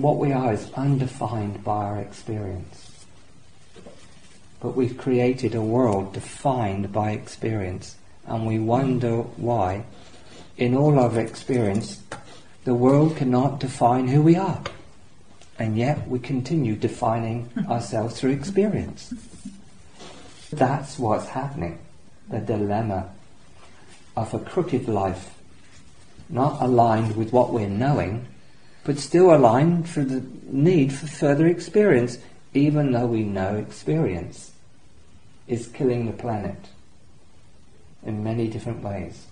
What we are is undefined by our experience. But we've created a world defined by experience, and we wonder why, in all our experience, the world cannot define who we are. And yet we continue defining ourselves through experience. That's what's happening. The dilemma of a crooked life, not aligned with what we're knowing, but still aligned for the need for further experience, even though we know experience is killing the planet in many different ways.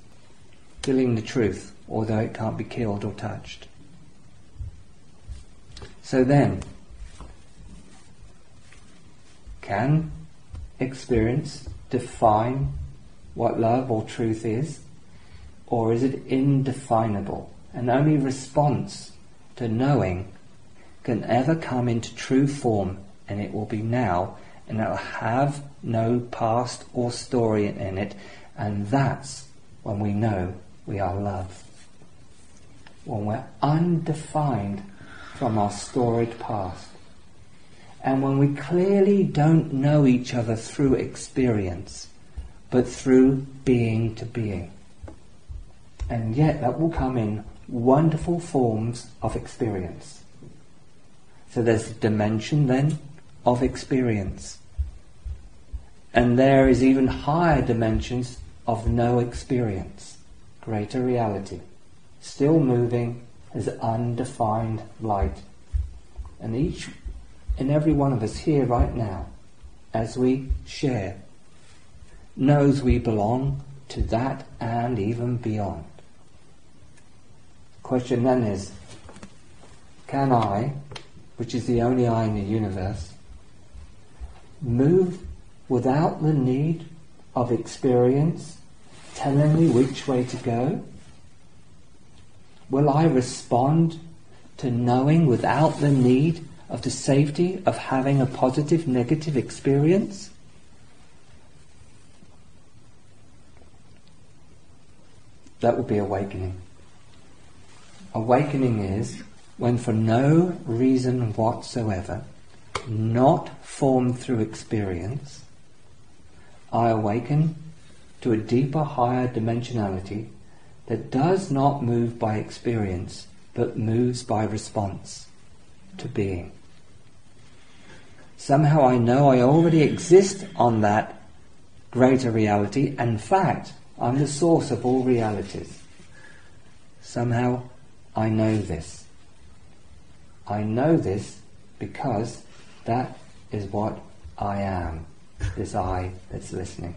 Killing the truth, although it can't be killed or touched. So then, can experience define what love or truth is? Or is it indefinable? And only response to knowing can ever come into true form, and it will be now, and it will have no past or story in it, and that's when we know we are love. When we're undefined from our storied past. And when we clearly don't know each other through experience, but through being to being. And yet that will come in wonderful forms of experience. So there's a dimension then of experience. And there is even higher dimensions of no experience, greater reality, still moving as undefined light. And each and every one of us here right now, as we share, knows we belong to that and even beyond. Question then is, can I, which is the only I in the universe, move without the need of experience telling me which way to go? Will I respond to knowing without the need of the safety of having a positive negative experience? That would be awakening. Awakening is when, for no reason whatsoever, not formed through experience, I awaken to a deeper, higher dimensionality that does not move by experience, but moves by response to being. Somehow I know I already exist on that greater reality. In fact, I'm the source of all realities. Somehow I know this. I know this because that is what I am, this I that's listening.